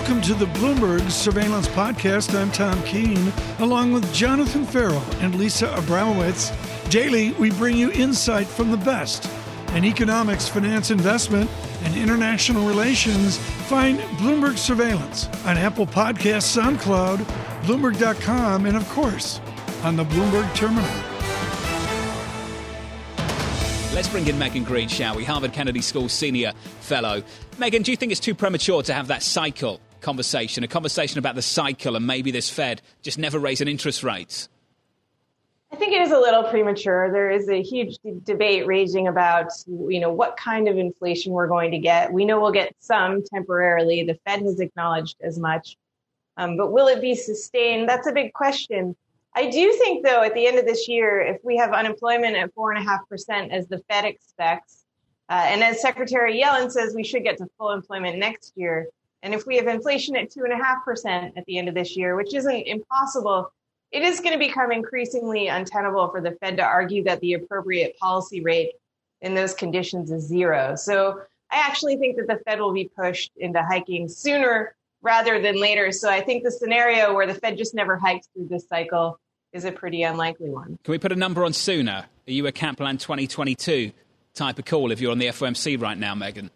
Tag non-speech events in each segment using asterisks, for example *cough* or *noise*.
Welcome to the Bloomberg Surveillance Podcast. I'm Tom Keene, along with Jonathan Ferro and Lisa Abramowicz. Daily, we bring you insight from the best in economics, finance, investment, and international relations. Find Bloomberg Surveillance on Apple Podcasts, SoundCloud, Bloomberg.com, and of course, on the Bloomberg Terminal. Let's bring in Megan Greene, shall we? Harvard Kennedy School senior fellow. Megan, do you think it's too premature to have that cycle conversation, a conversation about the cycle and maybe this Fed just never raising interest rates? I think it is a little premature. There is a huge debate raging about, you know, what kind of inflation we're going to get. We know we'll get some temporarily. The Fed has acknowledged as much. Um, but will it be sustained? That's a big question. I do think, though, at the end of this year, if we have unemployment at four and a half percent, as the Fed expects, uh, and as Secretary Yellen says, we should get to full employment next year. And if we have inflation at two and a half percent at the end of this year, which isn't impossible, it is going to become increasingly untenable for the Fed to argue that the appropriate policy rate in those conditions is zero. So I actually think that the Fed will be pushed into hiking sooner rather than later. So I think the scenario where the Fed just never hikes through this cycle is a pretty unlikely one. Can we put a number on sooner? Are you a Kaplan 2022 type of call if you're on the FOMC right now, Megan?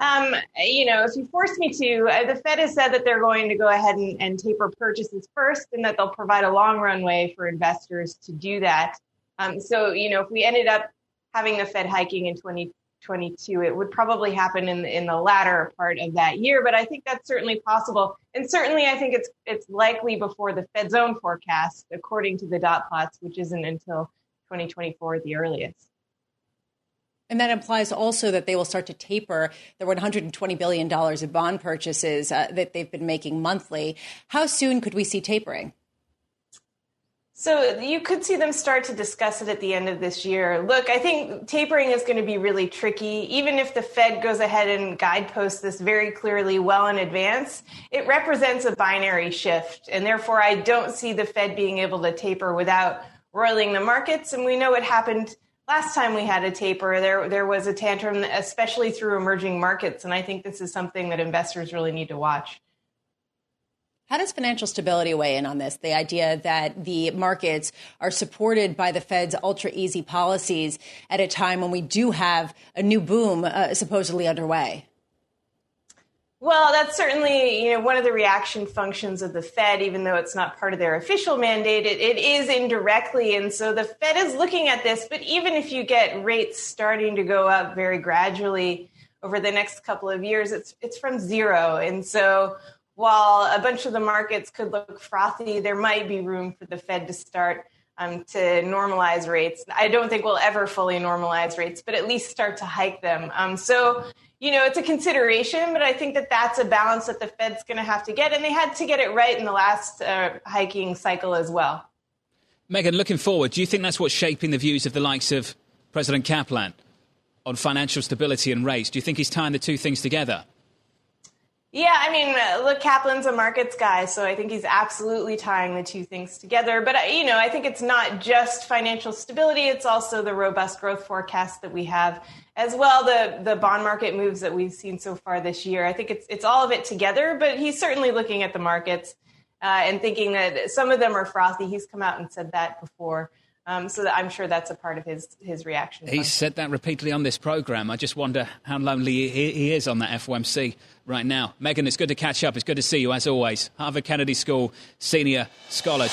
Um, you know, if you force me to, uh, the Fed has said that they're going to go ahead and, and, taper purchases first and that they'll provide a long runway for investors to do that. Um, so, you know, if we ended up having the Fed hiking in 2022. It would probably happen in the, in the latter part of that year, but I think that's certainly possible. And certainly, I think it's it's likely before the Fed's own forecast, according to the dot plots, which isn't until 2024 at the earliest. And that implies also that they will start to taper the $120 billion of bond purchases uh, that they've been making monthly. How soon could we see tapering? So you could see them start to discuss it at the end of this year. Look, I think tapering is going to be really tricky. Even if the Fed goes ahead and guideposts this very clearly well in advance, it represents a binary shift. And therefore, I don't see the Fed being able to taper without roiling the markets. And we know what happened last time we had a taper. There, there was a tantrum, especially through emerging markets. And I think this is something that investors really need to watch. How does financial stability weigh in on this? The idea that the markets are supported by the Fed's ultra easy policies at a time when we do have a new boom uh, supposedly underway. Well, that's certainly you know one of the reaction functions of the Fed, even though it's not part of their official mandate. It, it is indirectly, and so the Fed is looking at this. But even if you get rates starting to go up very gradually over the next couple of years, it's it's from zero, and so while a bunch of the markets could look frothy, there might be room for the Fed to start um, to normalize rates. I don't think we'll ever fully normalize rates, but at least start to hike them. Um, so, you know, it's a consideration, but I think that that's a balance that the Fed's going to have to get, and they had to get it right in the last uh, hiking cycle as well. Megan, looking forward, do you think that's what's shaping the views of the likes of President Kaplan on financial stability and rates? Do you think he's tying the two things together? Yeah, I mean, uh, look, Kaplan's a markets guy, so I think he's absolutely tying the two things together. But, uh, you know, I think it's not just financial stability, it's also the robust growth forecast that we have, as well the the bond market moves that we've seen so far this year. I think it's it's all of it together, but he's certainly looking at the markets uh, and thinking that some of them are frothy. He's come out and said that before. Um, so I'm sure that's a part of his his reaction. He said that repeatedly on this program. I just wonder how lonely he, he, is on that FOMC right now. Megan, it's good to catch up. It's good to see you as always. Harvard Kennedy School senior scholar.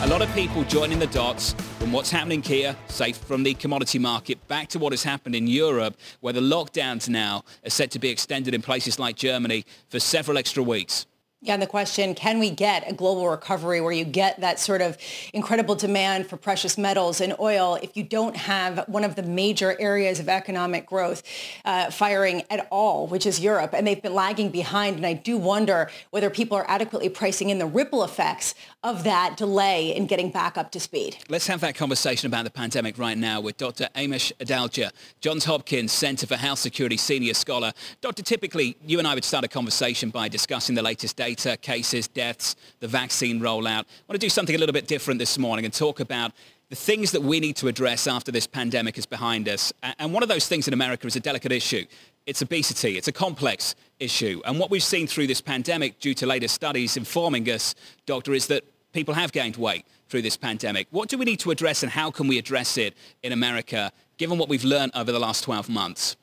A lot of people joining the dots from what's happening here, say from the commodity market, back to what has happened in Europe, where the lockdowns now are set to be extended in places like Germany for several extra weeks. Yeah, and the question, can we get a global recovery where you get that sort of incredible demand for precious metals and oil if you don't have one of the major areas of economic growth uh, firing at all, which is Europe? And they've been lagging behind. And I do wonder whether people are adequately pricing in the ripple effects of that delay in getting back up to speed. Let's have that conversation about the pandemic right now with Dr. Amesh Adalja, Johns Hopkins Center for Health Security Senior Scholar. Doctor, typically you and I would start a conversation by discussing the latest data data, cases, deaths, the vaccine rollout. I want to do something a little bit different this morning and talk about the things that we need to address after this pandemic is behind us. And one of those things in America is a delicate issue. It's obesity. It's a complex issue. And what we've seen through this pandemic, due to latest studies informing us, Doctor, is that people have gained weight through this pandemic. What do we need to address and how can we address it in America, given what we've learned over the last 12 months?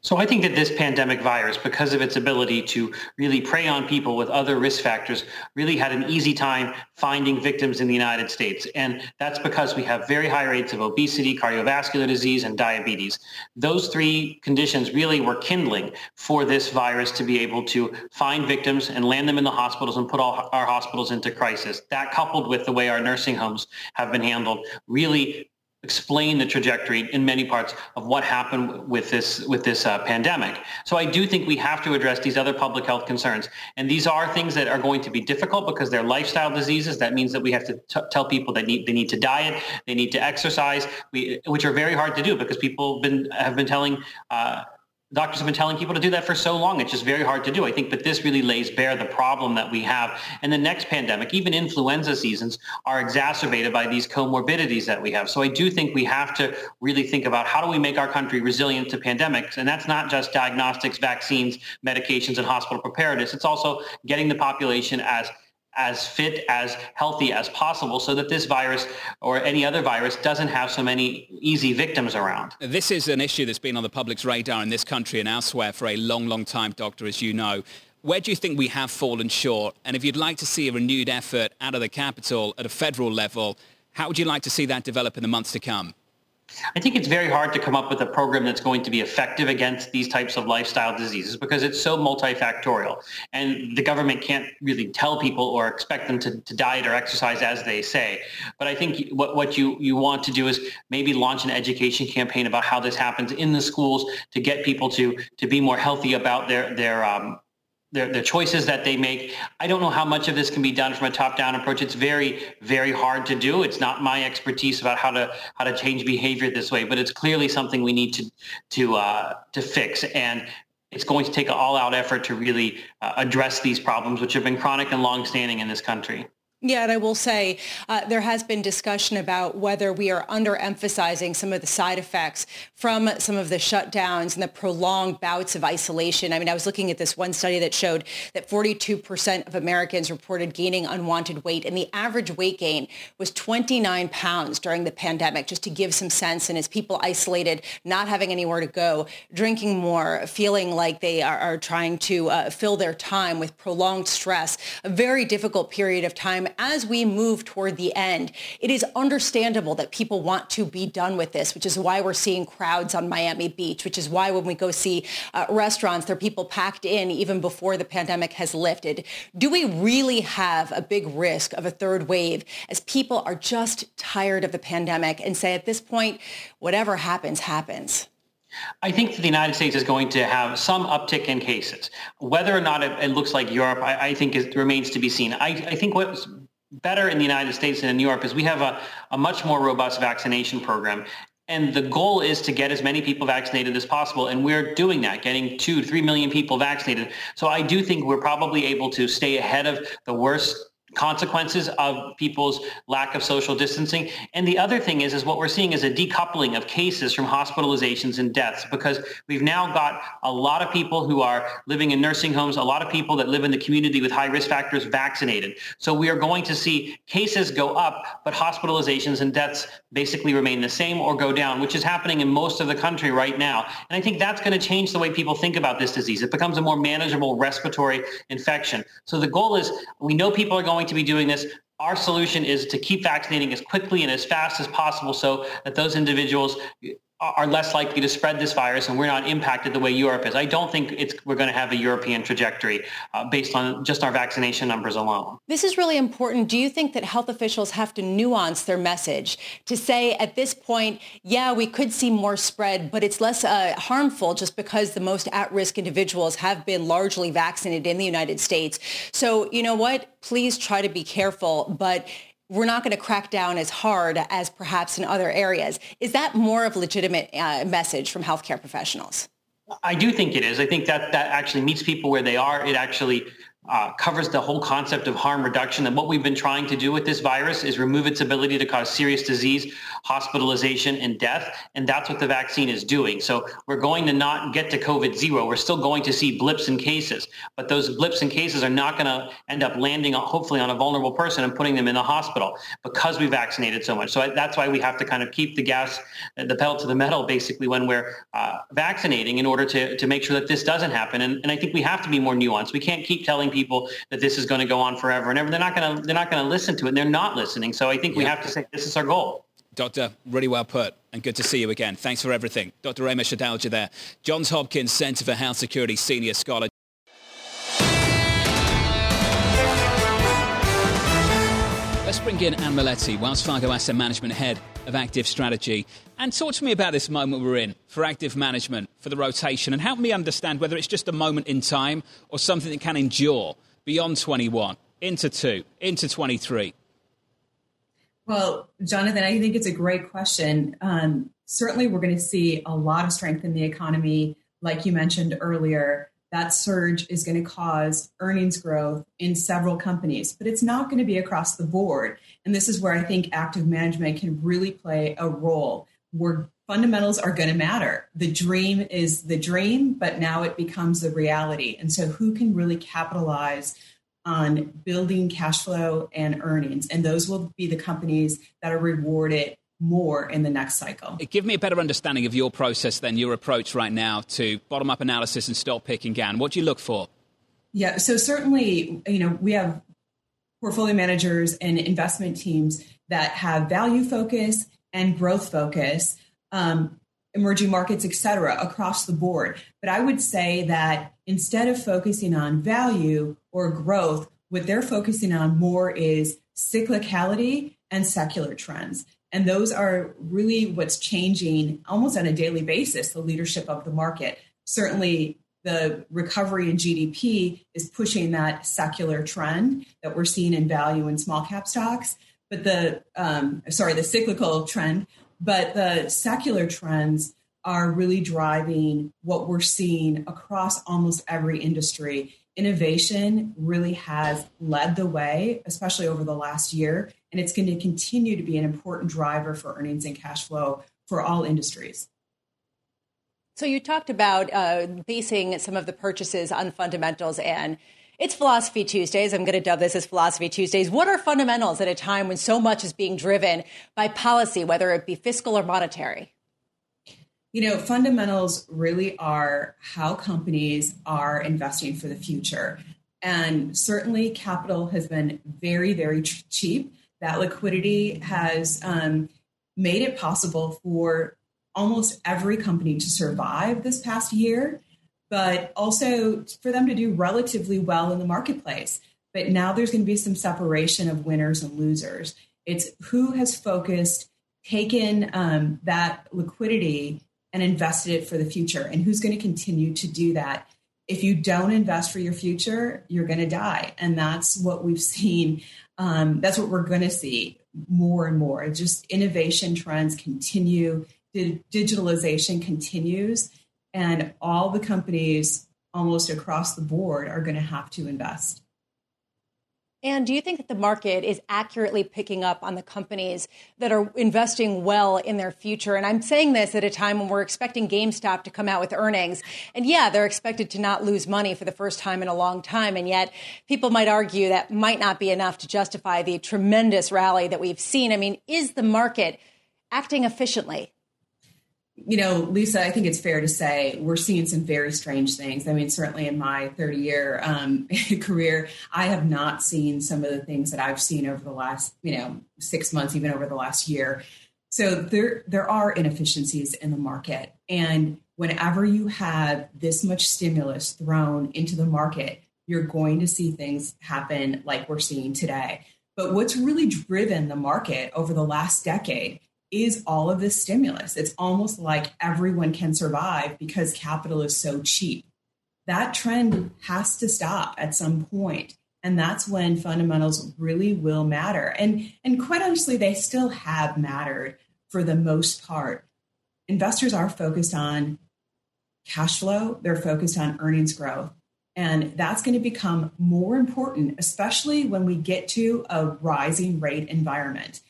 So I think that this pandemic virus, because of its ability to really prey on people with other risk factors, really had an easy time finding victims in the United States. And that's because we have very high rates of obesity, cardiovascular disease, and diabetes. Those three conditions really were kindling for this virus to be able to find victims and land them in the hospitals and put all our hospitals into crisis. That coupled with the way our nursing homes have been handled really explain the trajectory in many parts of what happened with this with this uh, pandemic. So I do think we have to address these other public health concerns, and these are things that are going to be difficult because they're lifestyle diseases. That means that we have to t- tell people that need they need to diet, they need to exercise, we, which are very hard to do because people been have been telling. Uh, doctors have been telling people to do that for so long. It's just very hard to do. I think, but this really lays bare the problem that we have. And the next pandemic, even influenza seasons, are exacerbated by these comorbidities that we have. So I do think we have to really think about how do we make our country resilient to pandemics? And that's not just diagnostics, vaccines, medications, and hospital preparedness. It's also getting the population as as fit, as healthy as possible so that this virus or any other virus doesn't have so many easy victims around. This is an issue that's been on the public's radar in this country and elsewhere for a long, long time, Doctor, as you know. Where do you think we have fallen short? And if you'd like to see a renewed effort out of the capital at a federal level, how would you like to see that develop in the months to come? I think it's very hard to come up with a program that's going to be effective against these types of lifestyle diseases because it's so multifactorial. And the government can't really tell people or expect them to, to diet or exercise as they say. But I think what, what you, you want to do is maybe launch an education campaign about how this happens in the schools to get people to, to be more healthy about their, their um, the, the choices that they make. I don't know how much of this can be done from a top-down approach. It's very, very hard to do. It's not my expertise about how to how to change behavior this way, but it's clearly something we need to to uh, to fix. And it's going to take an all-out effort to really uh, address these problems, which have been chronic and long-standing in this country. Yeah, and I will say uh, there has been discussion about whether we are underemphasizing some of the side effects from some of the shutdowns and the prolonged bouts of isolation. I mean, I was looking at this one study that showed that 42% of Americans reported gaining unwanted weight, and the average weight gain was 29 pounds during the pandemic, just to give some sense. And as people isolated, not having anywhere to go, drinking more, feeling like they are, are trying to uh, fill their time with prolonged stress, a very difficult period of time as we move toward the end, it is understandable that people want to be done with this, which is why we're seeing crowds on Miami Beach, which is why when we go see uh, restaurants, there are people packed in even before the pandemic has lifted. Do we really have a big risk of a third wave as people are just tired of the pandemic and say at this point, whatever happens, happens? I think that the United States is going to have some uptick in cases. Whether or not it, it looks like Europe, I, I think it remains to be seen. I, I, think what's better in the United States than in Europe is we have a, a much more robust vaccination program. And the goal is to get as many people vaccinated as possible. And we're doing that, getting two, three million people vaccinated. So I do think we're probably able to stay ahead of the worst consequences of people's lack of social distancing. And the other thing is, is what we're seeing is a decoupling of cases from hospitalizations and deaths because we've now got a lot of people who are living in nursing homes, a lot of people that live in the community with high risk factors vaccinated. So we are going to see cases go up, but hospitalizations and deaths basically remain the same or go down, which is happening in most of the country right now. And I think that's going to change the way people think about this disease. It becomes a more manageable respiratory infection. So the goal is we know people are going to be doing this. Our solution is to keep vaccinating as quickly and as fast as possible so that those individuals are less likely to spread this virus and we're not impacted the way Europe is. I don't think it's we're going to have a European trajectory uh, based on just our vaccination numbers alone. This is really important. Do you think that health officials have to nuance their message to say at this point, yeah, we could see more spread, but it's less uh, harmful just because the most at-risk individuals have been largely vaccinated in the United States. So, you know what? Please try to be careful, but we're not going to crack down as hard as perhaps in other areas. Is that more of a legitimate uh, message from healthcare professionals? I do think it is. I think that that actually meets people where they are. It actually uh, covers the whole concept of harm reduction. And what we've been trying to do with this virus is remove its ability to cause serious disease, hospitalization, and death. And that's what the vaccine is doing. So we're going to not get to COVID zero. We're still going to see blips in cases, but those blips in cases are not going to end up landing, hopefully, on a vulnerable person and putting them in the hospital because we vaccinated so much. So that's why we have to kind of keep the gas, the pedal to the metal, basically, when we're uh, vaccinating in order to, to make sure that this doesn't happen. And, and I think we have to be more nuanced. We can't keep telling people people that this is going to go on forever and ever. They're not going to they're not going to listen to it. And they're not listening. So I think we have to say this is our goal. Doctor, really well put and good to see you again. Thanks for everything. Dr. Amesh Adalja there. Johns Hopkins Center for Health Security Senior Scholar. Let's bring in Ann Miletti, Wells Fargo Asset Management Head of Active Strategy, and talk to me about this moment we're in for active management, for the rotation, and help me understand whether it's just a moment in time or something that can endure beyond 21, into 2, into 23. Well, Jonathan, I think it's a great question. Um, certainly, we're going to see a lot of strength in the economy, like you mentioned earlier that surge is going to cause earnings growth in several companies, but it's not going to be across the board. And this is where I think active management can really play a role where fundamentals are going to matter. The dream is the dream, but now it becomes the reality. And so, who can really capitalize on building cash flow and earnings? And those will be the companies that are rewarded more in the next cycle. Give me a better understanding of your process than your approach right now to bottom up analysis and stock picking GAN. What do you look for? Yeah, so certainly, you know, we have portfolio managers and investment teams that have value focus and growth focus, um, emerging markets, et cetera, across the board. But I would say that instead of focusing on value or growth, what they're focusing on more is cyclicality and secular trends. And those are really what's changing almost on a daily basis the leadership of the market. Certainly, the recovery in GDP is pushing that secular trend that we're seeing in value in small cap stocks. But the, um, sorry, the cyclical trend, but the secular trends are really driving what we're seeing across almost every industry. Innovation really has led the way, especially over the last year and it's going to continue to be an important driver for earnings and cash flow for all industries. So you talked about uh, basing some of the purchases on fundamentals and it's Philosophy Tuesdays. I'm going to dub this as Philosophy Tuesdays. What are fundamentals at a time when so much is being driven by policy, whether it be fiscal or monetary? You know, fundamentals really are how companies are investing for the future. And certainly capital has been very, very cheap that liquidity has um, made it possible for almost every company to survive this past year, but also for them to do relatively well in the marketplace. But now there's going to be some separation of winners and losers. It's who has focused, taken um, that liquidity and invested it for the future, and who's going to continue to do that. If you don't invest for your future, you're going to die. And that's what we've *laughs* seen um, that's what we're going to see more and more. Just innovation trends continue, digitalization continues, and all the companies almost across the board are going to have to invest. And do you think that the market is accurately picking up on the companies that are investing well in their future? And I'm saying this at a time when we're expecting GameStop to come out with earnings. And yeah, they're expected to not lose money for the first time in a long time. And yet people might argue that might not be enough to justify the tremendous rally that we've seen. I mean, is the market acting efficiently? You know, Lisa, I think it's fair to say we're seeing some very strange things. I mean, certainly in my 30 year um, *laughs* career, I have not seen some of the things that I've seen over the last, you know, six months, even over the last year. So there, there are inefficiencies in the market. And whenever you have this much stimulus thrown into the market, you're going to see things happen like we're seeing today. But what's really driven the market over the last decade is all of this stimulus. It's almost like everyone can survive because capital is so cheap. That trend has to stop at some point, And that's when fundamentals really will matter. And, and quite honestly, they still have mattered for the most part. Investors are focused on cash flow, they're focused on earnings growth. And that's going to become more important, especially when we get to a rising rate environment.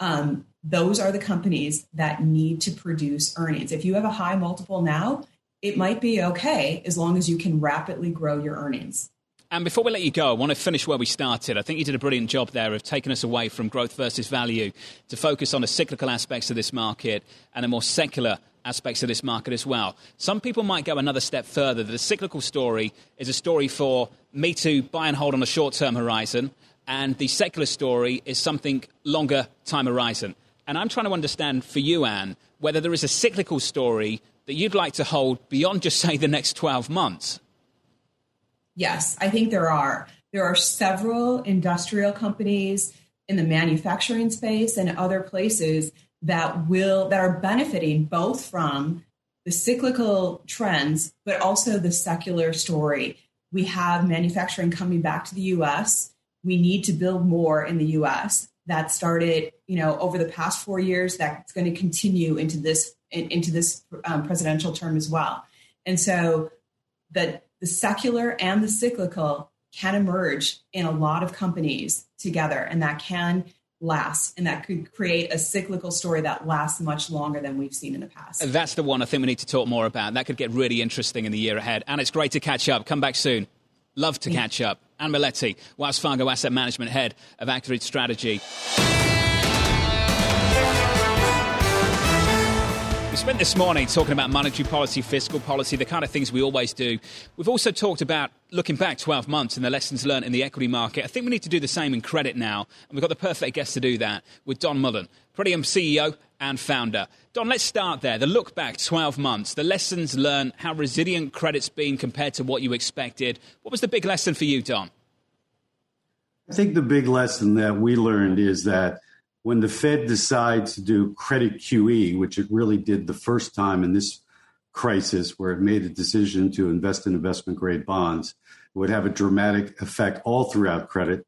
Um, those are the companies that need to produce earnings. If you have a high multiple now, it might be okay as long as you can rapidly grow your earnings. And before we let you go, I want to finish where we started. I think you did a brilliant job there of taking us away from growth versus value to focus on the cyclical aspects of this market and the more secular aspects of this market as well. Some people might go another step further. The cyclical story is a story for me to buy and hold on a short term horizon, and the secular story is something longer time horizon. And I'm trying to understand for you, Ann, whether there is a cyclical story that you'd like to hold beyond just, say, the next 12 months. Yes, I think there are. There are several industrial companies in the manufacturing space and other places that will that are benefiting both from the cyclical trends but also the secular story. We have manufacturing coming back to the US. We need to build more in the US. That started, you know, over the past 4 years that's going to continue into this into this um, presidential term as well. And so that the secular and the cyclical can emerge in a lot of companies together and that can last and that could create a cyclical story that lasts much longer than we've seen in the past. That's the one I think we need to talk more about. That could get really interesting in the year ahead. And it's great to catch up. Come back soon. Love to mm. catch up. Ann Miletti, Wells Fargo Asset Management Head of Active Strategy. We spent this morning talking about monetary policy, fiscal policy, the kind of things we always do. We've also talked about looking back 12 months and the lessons learned in the equity market. I think we need to do the same in credit now, and we've got the perfect guest to do that with Don Mullen, Pretium CEO and founder. Don, let's start there. The look back 12 months, the lessons learned, how resilient credit's been compared to what you expected. What was the big lesson for you, Don? I think the big lesson that we learned is that when the Fed decides to do credit QE, which it really did the first time in this crisis, where it made a decision to invest in investment grade bonds, would have a dramatic effect all throughout credit.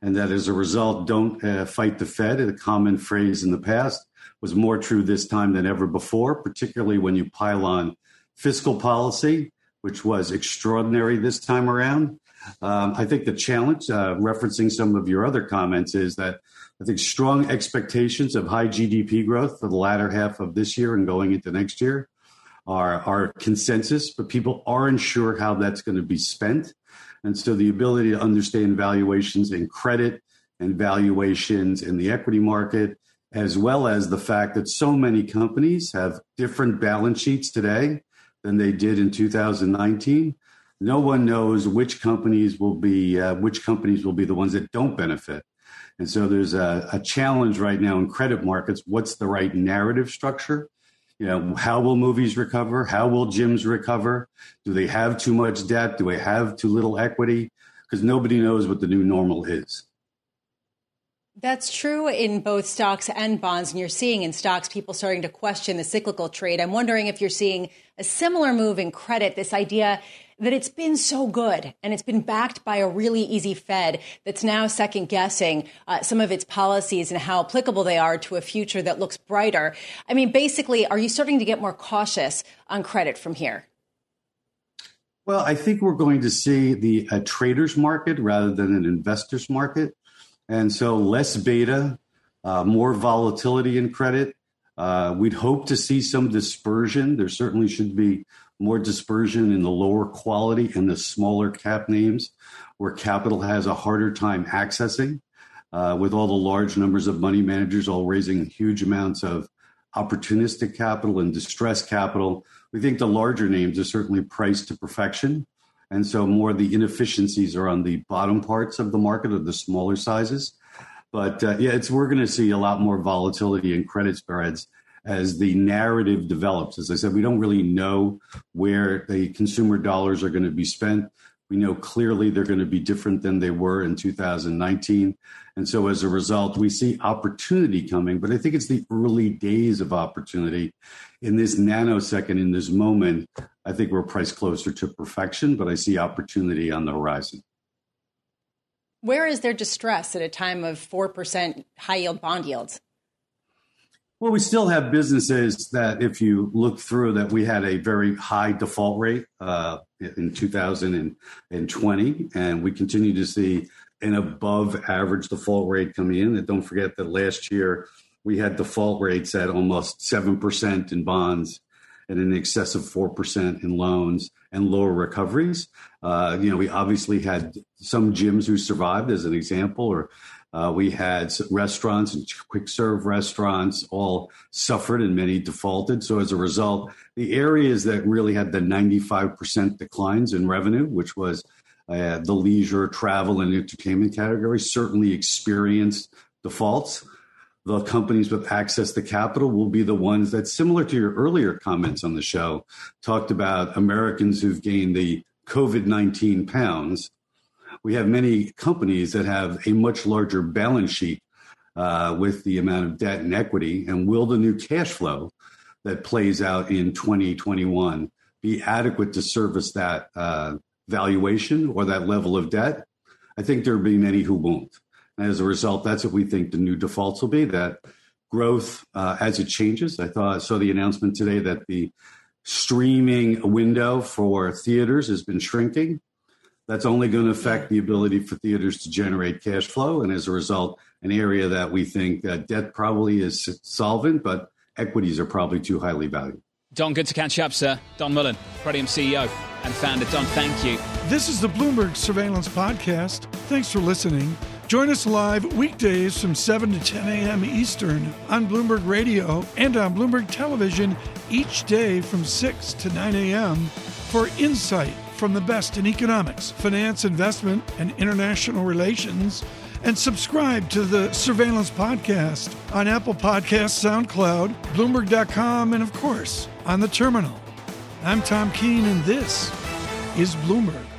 And that as a result, don't uh, fight the Fed, a common phrase in the past, was more true this time than ever before, particularly when you pile on fiscal policy, which was extraordinary this time around. Um, I think the challenge, uh, referencing some of your other comments, is that I think strong expectations of high GDP growth for the latter half of this year and going into next year are, are consensus, but people aren't sure how that's going to be spent. And so the ability to understand valuations in credit and valuations in the equity market, as well as the fact that so many companies have different balance sheets today than they did in 2019. No one knows which companies will be uh, which companies will be the ones that don't benefit. And so there's a, a challenge right now in credit markets. What's the right narrative structure? You know, how will movies recover? How will gyms recover? Do they have too much debt? Do they have too little equity? Because nobody knows what the new normal is. That's true in both stocks and bonds. And you're seeing in stocks people starting to question the cyclical trade. I'm wondering if you're seeing a similar move in credit, this idea that it's been so good and it's been backed by a really easy Fed that's now second guessing uh, some of its policies and how applicable they are to a future that looks brighter. I mean, basically, are you starting to get more cautious on credit from here? Well, I think we're going to see the a trader's market rather than an investor's market. And so less beta, uh, more volatility in credit. Uh, we'd hope to see some dispersion. There certainly should be more dispersion in the lower quality and the smaller cap names where capital has a harder time accessing, uh, with all the large numbers of money managers all raising huge amounts of opportunistic capital and distressed capital. We think the larger names are certainly priced to perfection. And so more of the inefficiencies are on the bottom parts of the market of the smaller sizes. But uh, yeah, it's we're going to see a lot more volatility in credit spreads as the narrative develops. As I said, we don't really know where the consumer dollars are going to be spent. We know clearly they're going to be different than they were in 2019. And so as a result, we see opportunity coming, but I think it's the early days of opportunity. In this nanosecond, in this moment, I think we're priced closer to perfection, but I see opportunity on the horizon. Where is there distress at a time of 4% high yield bond yields? Well, we still have businesses that, if you look through, that we had a very high default rate uh, in 2020, and we continue to see an above average default rate coming in. And don't forget that last year we had default rates at almost 7% in bonds and in excess of 4% in loans and lower recoveries. Uh, you know, we obviously had some gyms who survived, as an example, or uh, we had restaurants and quick serve restaurants all suffered and many defaulted. So as a result, the areas that really had the 95% declines in revenue, which was uh, the leisure, travel, and entertainment category, certainly experienced defaults the companies with access to capital will be the ones that, similar to your earlier comments on the show, talked about Americans who've gained the COVID 19 pounds. We have many companies that have a much larger balance sheet uh, with the amount of debt and equity. And will the new cash flow that plays out in 2021 be adequate to service that uh, valuation or that level of debt? I think there will be many who won't. And as a result, that's what we think the new defaults will be that growth uh, as it changes. I thought I saw the announcement today that the streaming window for theaters has been shrinking. That's only going to affect the ability for theaters to generate cash flow. And as a result, an area that we think that debt probably is solvent, but equities are probably too highly valued. Don, good to catch up, sir. Don Mullen, Pretium CEO and founder. Don, thank you. This is the Bloomberg Surveillance Podcast. Thanks for listening. Join us live weekdays from 7 to 10 a.m. Eastern on Bloomberg Radio and on Bloomberg Television each day from 6 to 9 a.m. for insight from the best in economics, finance, investment, and international relations. And subscribe to the Surveillance Podcast on Apple Podcasts, SoundCloud, Bloomberg.com, and of course, on the terminal. I'm Tom Keene, and this is Bloomberg.